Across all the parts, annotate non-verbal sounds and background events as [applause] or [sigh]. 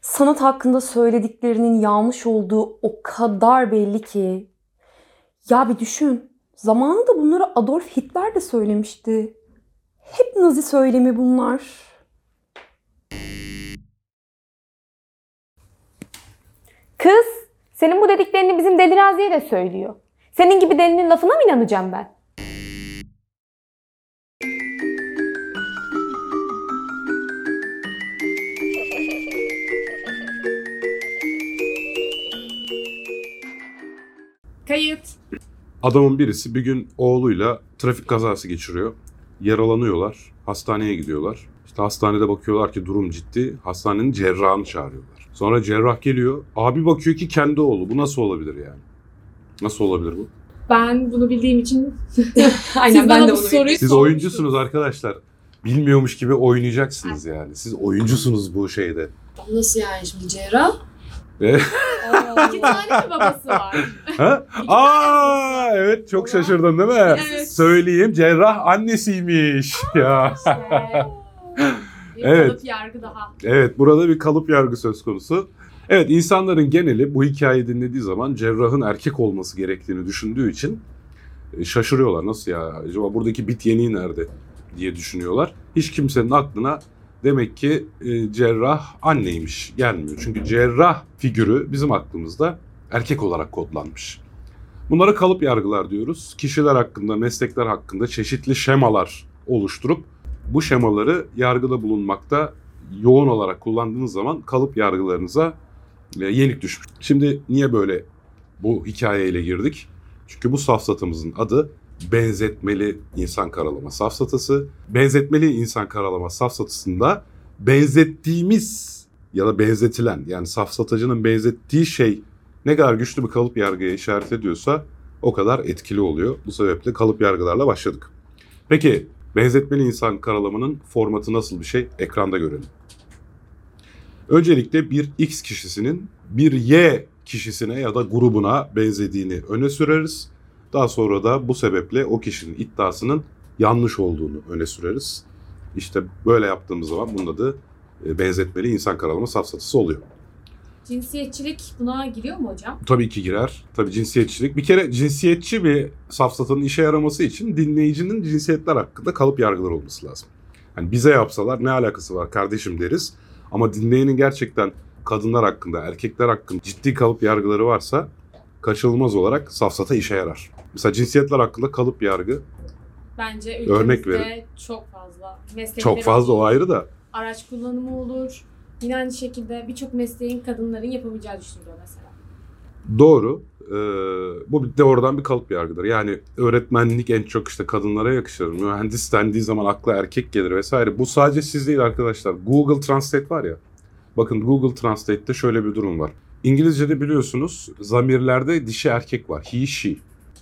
Sanat hakkında söylediklerinin yanlış olduğu o kadar belli ki. Ya bir düşün. Zamanında bunları Adolf Hitler de söylemişti. Hep Nazi söylemi bunlar. Kız, senin bu dediklerini bizim Deli Raziye de söylüyor. Senin gibi delinin lafına mı inanacağım ben? Adamın birisi bir gün oğluyla trafik kazası geçiriyor. Yaralanıyorlar. Hastaneye gidiyorlar. İşte hastanede bakıyorlar ki durum ciddi. Hastanenin cerrahını çağırıyorlar. Sonra cerrah geliyor. Abi bakıyor ki kendi oğlu. Bu nasıl olabilir yani? Nasıl olabilir bu? Ben bunu bildiğim için [laughs] Aynen siz ben bana de bu bunu soruyu Siz sormuştunuz. oyuncusunuz arkadaşlar. Bilmiyormuş gibi oynayacaksınız yani. Siz oyuncusunuz bu şeyde. Nasıl yani şimdi cerrah? İki [laughs] tane mi babası var? Ha? Aa evet çok şaşırdın değil mi? Evet. Söyleyeyim cerrah annesiymiş. ya. Bir Evet. kalıp yargı daha. Evet burada bir kalıp yargı söz konusu. Evet insanların geneli bu hikayeyi dinlediği zaman cerrahın erkek olması gerektiğini düşündüğü için e, şaşırıyorlar. Nasıl ya acaba buradaki bit yeniği nerede diye düşünüyorlar. Hiç kimsenin aklına demek ki e, cerrah anneymiş gelmiyor. Çünkü cerrah figürü bizim aklımızda erkek olarak kodlanmış. Bunlara kalıp yargılar diyoruz. Kişiler hakkında, meslekler hakkında çeşitli şemalar oluşturup bu şemaları yargıda bulunmakta yoğun olarak kullandığınız zaman kalıp yargılarınıza e, yenik düşmüş. Şimdi niye böyle bu hikayeyle girdik? Çünkü bu safsatımızın adı benzetmeli insan karalama safsatası. Benzetmeli insan karalama safsatısında benzettiğimiz ya da benzetilen yani safsatacının benzettiği şey ne kadar güçlü bir kalıp yargıya işaret ediyorsa o kadar etkili oluyor. Bu sebeple kalıp yargılarla başladık. Peki benzetmeli insan karalamanın formatı nasıl bir şey? Ekranda görelim. Öncelikle bir X kişisinin bir Y kişisine ya da grubuna benzediğini öne süreriz. Daha sonra da bu sebeple o kişinin iddiasının yanlış olduğunu öne süreriz. İşte böyle yaptığımız zaman bunun adı e, benzetmeli insan karalama safsatası oluyor. Cinsiyetçilik buna giriyor mu hocam? Tabii ki girer. Tabii cinsiyetçilik. Bir kere cinsiyetçi bir safsatanın işe yaraması için dinleyicinin cinsiyetler hakkında kalıp yargılar olması lazım. Hani bize yapsalar ne alakası var kardeşim deriz. Ama dinleyenin gerçekten kadınlar hakkında, erkekler hakkında ciddi kalıp yargıları varsa kaçınılmaz olarak safsata işe yarar. Mesela cinsiyetler hakkında kalıp yargı Bence Örnek ülkemizde verin. çok fazla. Meslekler çok fazla o olur, ayrı da. Araç kullanımı olur. Yine aynı şekilde birçok mesleğin kadınların yapamayacağı düşünülüyor mesela. Doğru. Ee, bu de oradan bir kalıp yargıdır. Yani öğretmenlik en çok işte kadınlara yakışır. Mühendis dendiği zaman akla erkek gelir vesaire. Bu sadece siz değil arkadaşlar. Google Translate var ya. Bakın Google Translate'te şöyle bir durum var. İngilizce'de biliyorsunuz zamirlerde dişi erkek var. He, she.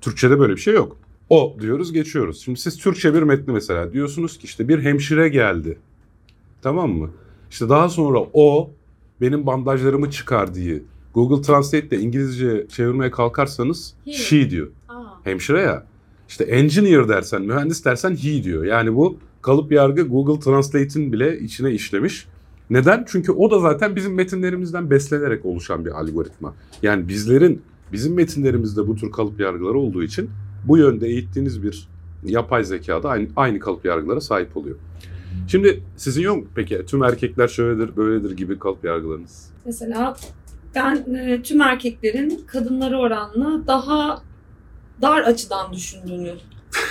Türkçe'de böyle bir şey yok. O diyoruz geçiyoruz. Şimdi siz Türkçe bir metni mesela diyorsunuz ki işte bir hemşire geldi. Tamam mı? İşte daha sonra o benim bandajlarımı çıkar diye Google Translate ile İngilizce çevirmeye kalkarsanız He. she diyor. Aa, Hemşire ya. İşte engineer dersen, mühendis dersen he diyor. Yani bu kalıp yargı Google Translate'in bile içine işlemiş. Neden? Çünkü o da zaten bizim metinlerimizden beslenerek oluşan bir algoritma. Yani bizlerin, bizim metinlerimizde bu tür kalıp yargıları olduğu için bu yönde eğittiğiniz bir yapay zeka da aynı, aynı kalıp yargılara sahip oluyor. Şimdi sizin yok mu peki tüm erkekler şöyledir böyledir gibi kalıp yargılarınız? Mesela ben e, tüm erkeklerin kadınlara oranla daha dar açıdan düşündüğünü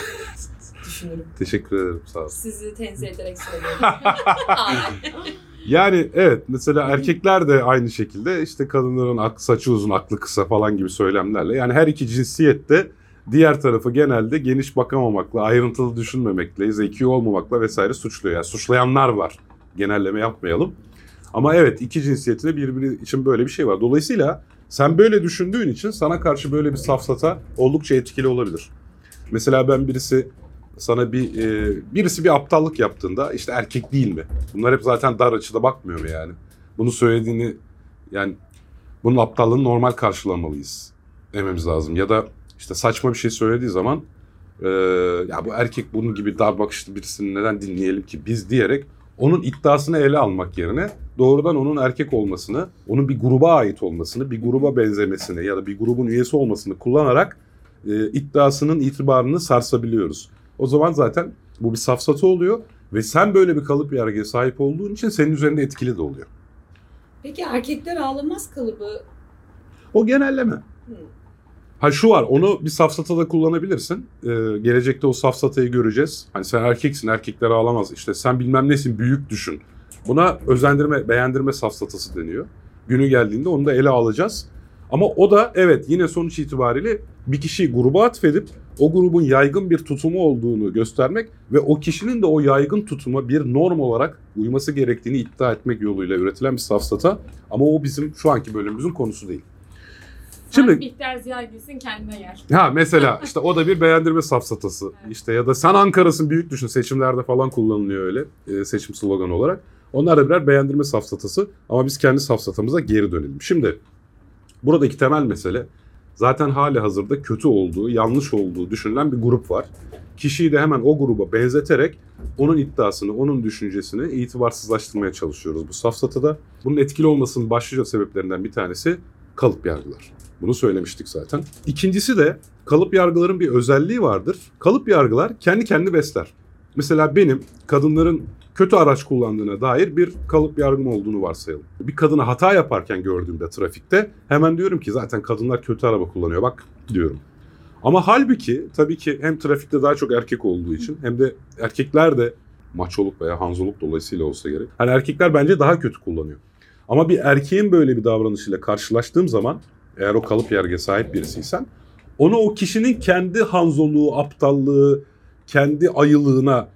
[laughs] düşünürüm. Teşekkür ederim sağ olun. Sizi tenzih ederek söylüyorum. [laughs] Yani evet mesela erkekler de aynı şekilde işte kadınların ak, saçı uzun aklı kısa falan gibi söylemlerle yani her iki cinsiyette diğer tarafı genelde geniş bakamamakla, ayrıntılı düşünmemekle, zeki olmamakla vesaire suçluyor. Yani suçlayanlar var. Genelleme yapmayalım. Ama evet iki cinsiyetinde birbiri için böyle bir şey var. Dolayısıyla sen böyle düşündüğün için sana karşı böyle bir safsata oldukça etkili olabilir. Mesela ben birisi sana bir e, birisi bir aptallık yaptığında işte erkek değil mi? Bunlar hep zaten dar açıda bakmıyor mu yani? Bunu söylediğini yani bunun aptallığını normal karşılamalıyız dememiz lazım. Ya da işte saçma bir şey söylediği zaman e, ya bu erkek bunun gibi dar bakışlı birisini neden dinleyelim ki biz diyerek onun iddiasını ele almak yerine doğrudan onun erkek olmasını, onun bir gruba ait olmasını, bir gruba benzemesini ya da bir grubun üyesi olmasını kullanarak e, iddiasının itibarını sarsabiliyoruz. O zaman zaten bu bir safsata oluyor ve sen böyle bir kalıp yargıya sahip olduğun için senin üzerinde etkili de oluyor. Peki erkekler ağlamaz kalıbı O genelleme. Ha şu var onu bir safsatada kullanabilirsin. Ee, gelecekte o safsatayı göreceğiz. Hani sen erkeksin erkekler ağlamaz. İşte sen bilmem nesin büyük düşün. Buna özendirme, beğendirme safsatası deniyor. Günü geldiğinde onu da ele alacağız. Ama o da evet yine sonuç itibariyle bir kişiyi gruba atfedip o grubun yaygın bir tutumu olduğunu göstermek ve o kişinin de o yaygın tutuma bir norm olarak uyması gerektiğini iddia etmek yoluyla üretilen bir safsata. Ama o bizim şu anki bölümümüzün konusu değil. Şimdi... Şimdi Bihter Ziya Gülsün kendine yer. Ha mesela [laughs] işte o da bir beğendirme safsatası. Evet. İşte ya da sen Ankara'sın büyük düşün seçimlerde falan kullanılıyor öyle e, seçim sloganı olarak. Onlar da birer beğendirme safsatası ama biz kendi safsatamıza geri dönelim. Şimdi buradaki temel mesele zaten hali hazırda kötü olduğu, yanlış olduğu düşünülen bir grup var. Kişiyi de hemen o gruba benzeterek onun iddiasını, onun düşüncesini itibarsızlaştırmaya çalışıyoruz bu safsatada. Bunun etkili olmasının başlıca sebeplerinden bir tanesi kalıp yargılar. Bunu söylemiştik zaten. İkincisi de kalıp yargıların bir özelliği vardır. Kalıp yargılar kendi kendini besler. Mesela benim kadınların kötü araç kullandığına dair bir kalıp yargım olduğunu varsayalım. Bir kadını hata yaparken gördüğümde trafikte hemen diyorum ki zaten kadınlar kötü araba kullanıyor bak diyorum. Ama halbuki tabii ki hem trafikte daha çok erkek olduğu için hem de erkekler de maçoluk veya hanzoluk dolayısıyla olsa gerek. Hani erkekler bence daha kötü kullanıyor. Ama bir erkeğin böyle bir davranışıyla karşılaştığım zaman eğer o kalıp yargıya sahip birisiysen onu o kişinin kendi hanzoluğu, aptallığı, kendi ayılığına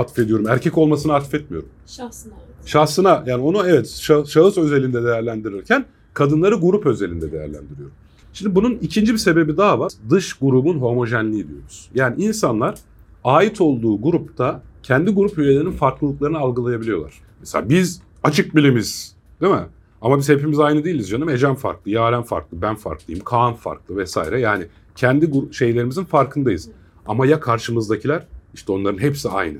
atfediyorum. Erkek olmasına atfetmiyorum. şahsına. Şahsına yani onu evet şah- şahıs özelinde değerlendirirken kadınları grup özelinde değerlendiriyorum. Şimdi bunun ikinci bir sebebi daha var. Dış grubun homojenliği diyoruz. Yani insanlar ait olduğu grupta kendi grup üyelerinin farklılıklarını algılayabiliyorlar. Mesela biz açık bilimiz değil mi? Ama biz hepimiz aynı değiliz canım. Ecem farklı, Yaren farklı, ben farklıyım, Kaan farklı vesaire. Yani kendi şeylerimizin farkındayız. Ama ya karşımızdakiler? İşte onların hepsi aynı.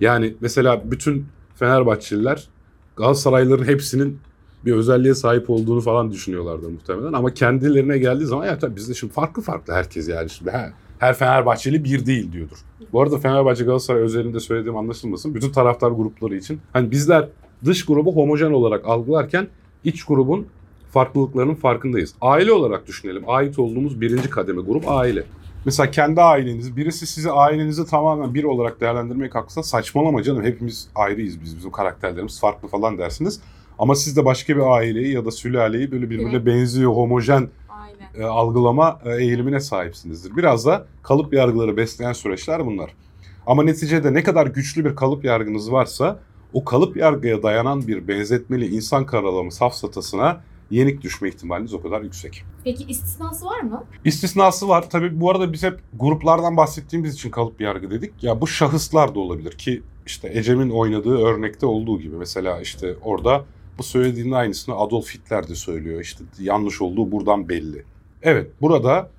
Yani mesela bütün Fenerbahçeliler Galatasaraylıların hepsinin bir özelliğe sahip olduğunu falan düşünüyorlardı muhtemelen. Ama kendilerine geldiği zaman ya tabii bizde şimdi farklı farklı herkes yani şimdi her, her Fenerbahçeli bir değil diyordur. Bu arada Fenerbahçe Galatasaray özelinde söylediğim anlaşılmasın. Bütün taraftar grupları için. Hani bizler dış grubu homojen olarak algılarken iç grubun farklılıklarının farkındayız. Aile olarak düşünelim. Ait olduğumuz birinci kademe grup aile. Mesela kendi aileniz, birisi sizi ailenizi tamamen bir olarak değerlendirmeye kalksa saçmalama canım hepimiz ayrıyız biz, bizim karakterlerimiz farklı falan dersiniz. Ama siz de başka bir aileyi ya da sülaleyi böyle birbirine Evet. benziyor, homojen e, algılama e, eğilimine sahipsinizdir. Biraz da kalıp yargıları besleyen süreçler bunlar. Ama neticede ne kadar güçlü bir kalıp yargınız varsa o kalıp yargıya dayanan bir benzetmeli insan karalama safsatasına yenik düşme ihtimaliniz o kadar yüksek. Peki istisnası var mı? İstisnası var. Tabii bu arada biz hep gruplardan bahsettiğimiz için kalıp yargı dedik. Ya bu şahıslar da olabilir ki işte Ecem'in oynadığı örnekte olduğu gibi. Mesela işte orada bu söylediğinin aynısını Adolf Hitler de söylüyor. İşte yanlış olduğu buradan belli. Evet burada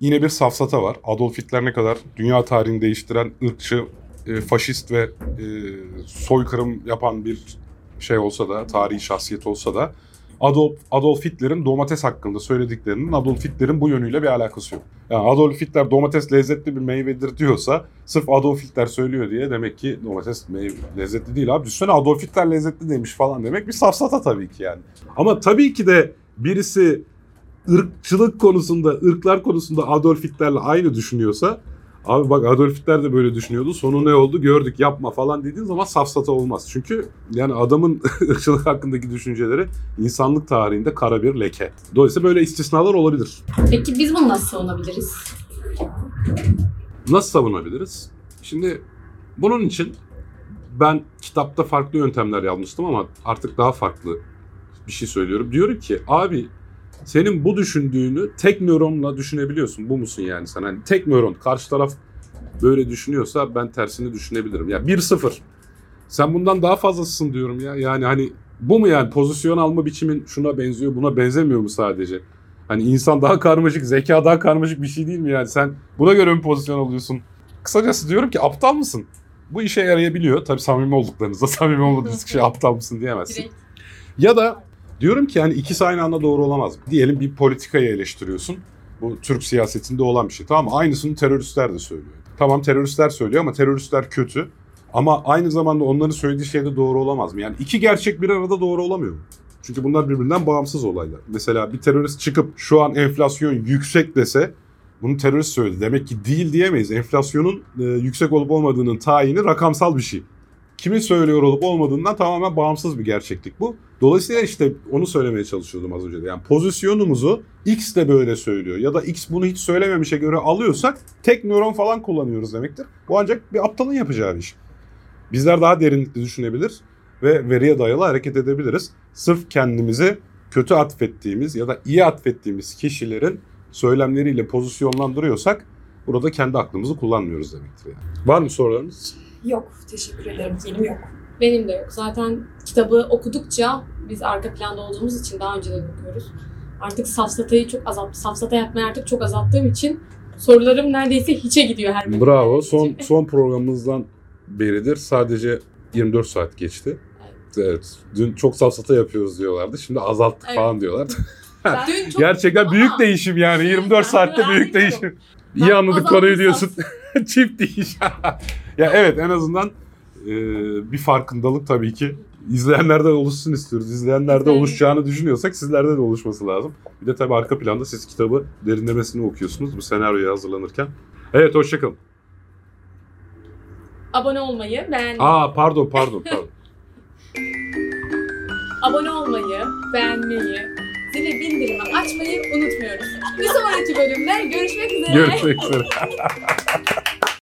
yine bir safsata var. Adolf Hitler ne kadar dünya tarihini değiştiren ırkçı, e, faşist ve e, soykırım yapan bir şey olsa da, tarihi şahsiyet olsa da Adolf, Adolf Hitler'in domates hakkında söylediklerinin Adolf Hitler'in bu yönüyle bir alakası yok. Yani Adolf Hitler domates lezzetli bir meyvedir diyorsa sırf Adolf Hitler söylüyor diye demek ki domates meyve lezzetli değil abi. Düşünsene Adolf Hitler lezzetli demiş falan demek bir safsata tabii ki yani. Ama tabii ki de birisi ırkçılık konusunda, ırklar konusunda Adolf Hitler'le aynı düşünüyorsa Abi bak Adolf Hitler de böyle düşünüyordu. Sonu ne oldu gördük yapma falan dediğin zaman safsata olmaz. Çünkü yani adamın [laughs] ırkçılık hakkındaki düşünceleri insanlık tarihinde kara bir leke. Dolayısıyla böyle istisnalar olabilir. Peki biz bunu nasıl savunabiliriz? Nasıl savunabiliriz? Şimdi bunun için ben kitapta farklı yöntemler yazmıştım ama artık daha farklı bir şey söylüyorum. Diyorum ki abi senin bu düşündüğünü tek nöronla düşünebiliyorsun. Bu musun yani sen? Hani tek nöron karşı taraf böyle düşünüyorsa ben tersini düşünebilirim. Ya 1-0. Sen bundan daha fazlasısın diyorum ya. Yani hani bu mu yani pozisyon alma biçimin şuna benziyor buna benzemiyor mu sadece? Hani insan daha karmaşık, zeka daha karmaşık bir şey değil mi yani? Sen buna göre mi pozisyon alıyorsun? Kısacası diyorum ki aptal mısın? Bu işe yarayabiliyor. Tabii samimi olduklarınızda [laughs] samimi olmadığınız kişi [laughs] aptal mısın diyemezsin. Ya da diyorum ki yani ikisi aynı anda doğru olamaz. Diyelim bir politikayı eleştiriyorsun. Bu Türk siyasetinde olan bir şey. Tamam? Aynısını teröristler de söylüyor. Tamam teröristler söylüyor ama teröristler kötü. Ama aynı zamanda onların söylediği şey de doğru olamaz mı? Yani iki gerçek bir arada doğru olamıyor mu? Çünkü bunlar birbirinden bağımsız olaylar. Mesela bir terörist çıkıp şu an enflasyon yüksek dese bunu terörist söyledi. Demek ki değil diyemeyiz. Enflasyonun e, yüksek olup olmadığının tayini rakamsal bir şey. Kimin söylüyor olup olmadığından tamamen bağımsız bir gerçeklik bu. Dolayısıyla işte onu söylemeye çalışıyordum az önce de. Yani pozisyonumuzu X de böyle söylüyor ya da X bunu hiç söylememişe göre alıyorsak tek nöron falan kullanıyoruz demektir. Bu ancak bir aptalın yapacağı bir iş. Bizler daha derinlikli düşünebilir ve veriye dayalı hareket edebiliriz. Sırf kendimizi kötü atfettiğimiz ya da iyi atfettiğimiz kişilerin söylemleriyle pozisyonlandırıyorsak burada kendi aklımızı kullanmıyoruz demektir yani. Var mı sorularınız? Yok, teşekkür ederim. Benim yok. Benim de yok. Zaten kitabı okudukça biz arka planda olduğumuz için daha önceden okuyoruz. Artık safsatayı çok azalt, safsata yapmayı artık çok azalttığım için sorularım neredeyse hiçe gidiyor her bölümde. Bravo. Son [laughs] son programımızdan beridir sadece 24 saat geçti. Evet. Dün çok safsata yapıyoruz diyorlardı. Şimdi azalttık Evet. falan diyorlar. Dün [laughs] çok Gerçekten büyük Ama değişim yani. şey, 24 ben saatte büyük ediyorum. değişim. İyi anladık konuyu diyorsun. [laughs] Çift değiş. [laughs] ya evet en azından e, bir farkındalık tabii ki izleyenlerden oluşsun istiyoruz. İzleyenlerde İzleyen- oluşacağını düşünüyorsak sizlerde de oluşması lazım. Bir de tabii arka planda siz kitabı derinlemesine okuyorsunuz bu senaryoya hazırlanırken. Evet hoşçakalın. abone olmayı, beğenmeyi, Aa pardon pardon pardon. [laughs] abone olmayı, beğenmeyi, zili bildirimi açmayı unutmuyoruz. Bir sonraki bölümde görüşmek üzere. Görüşmek üzere. [laughs]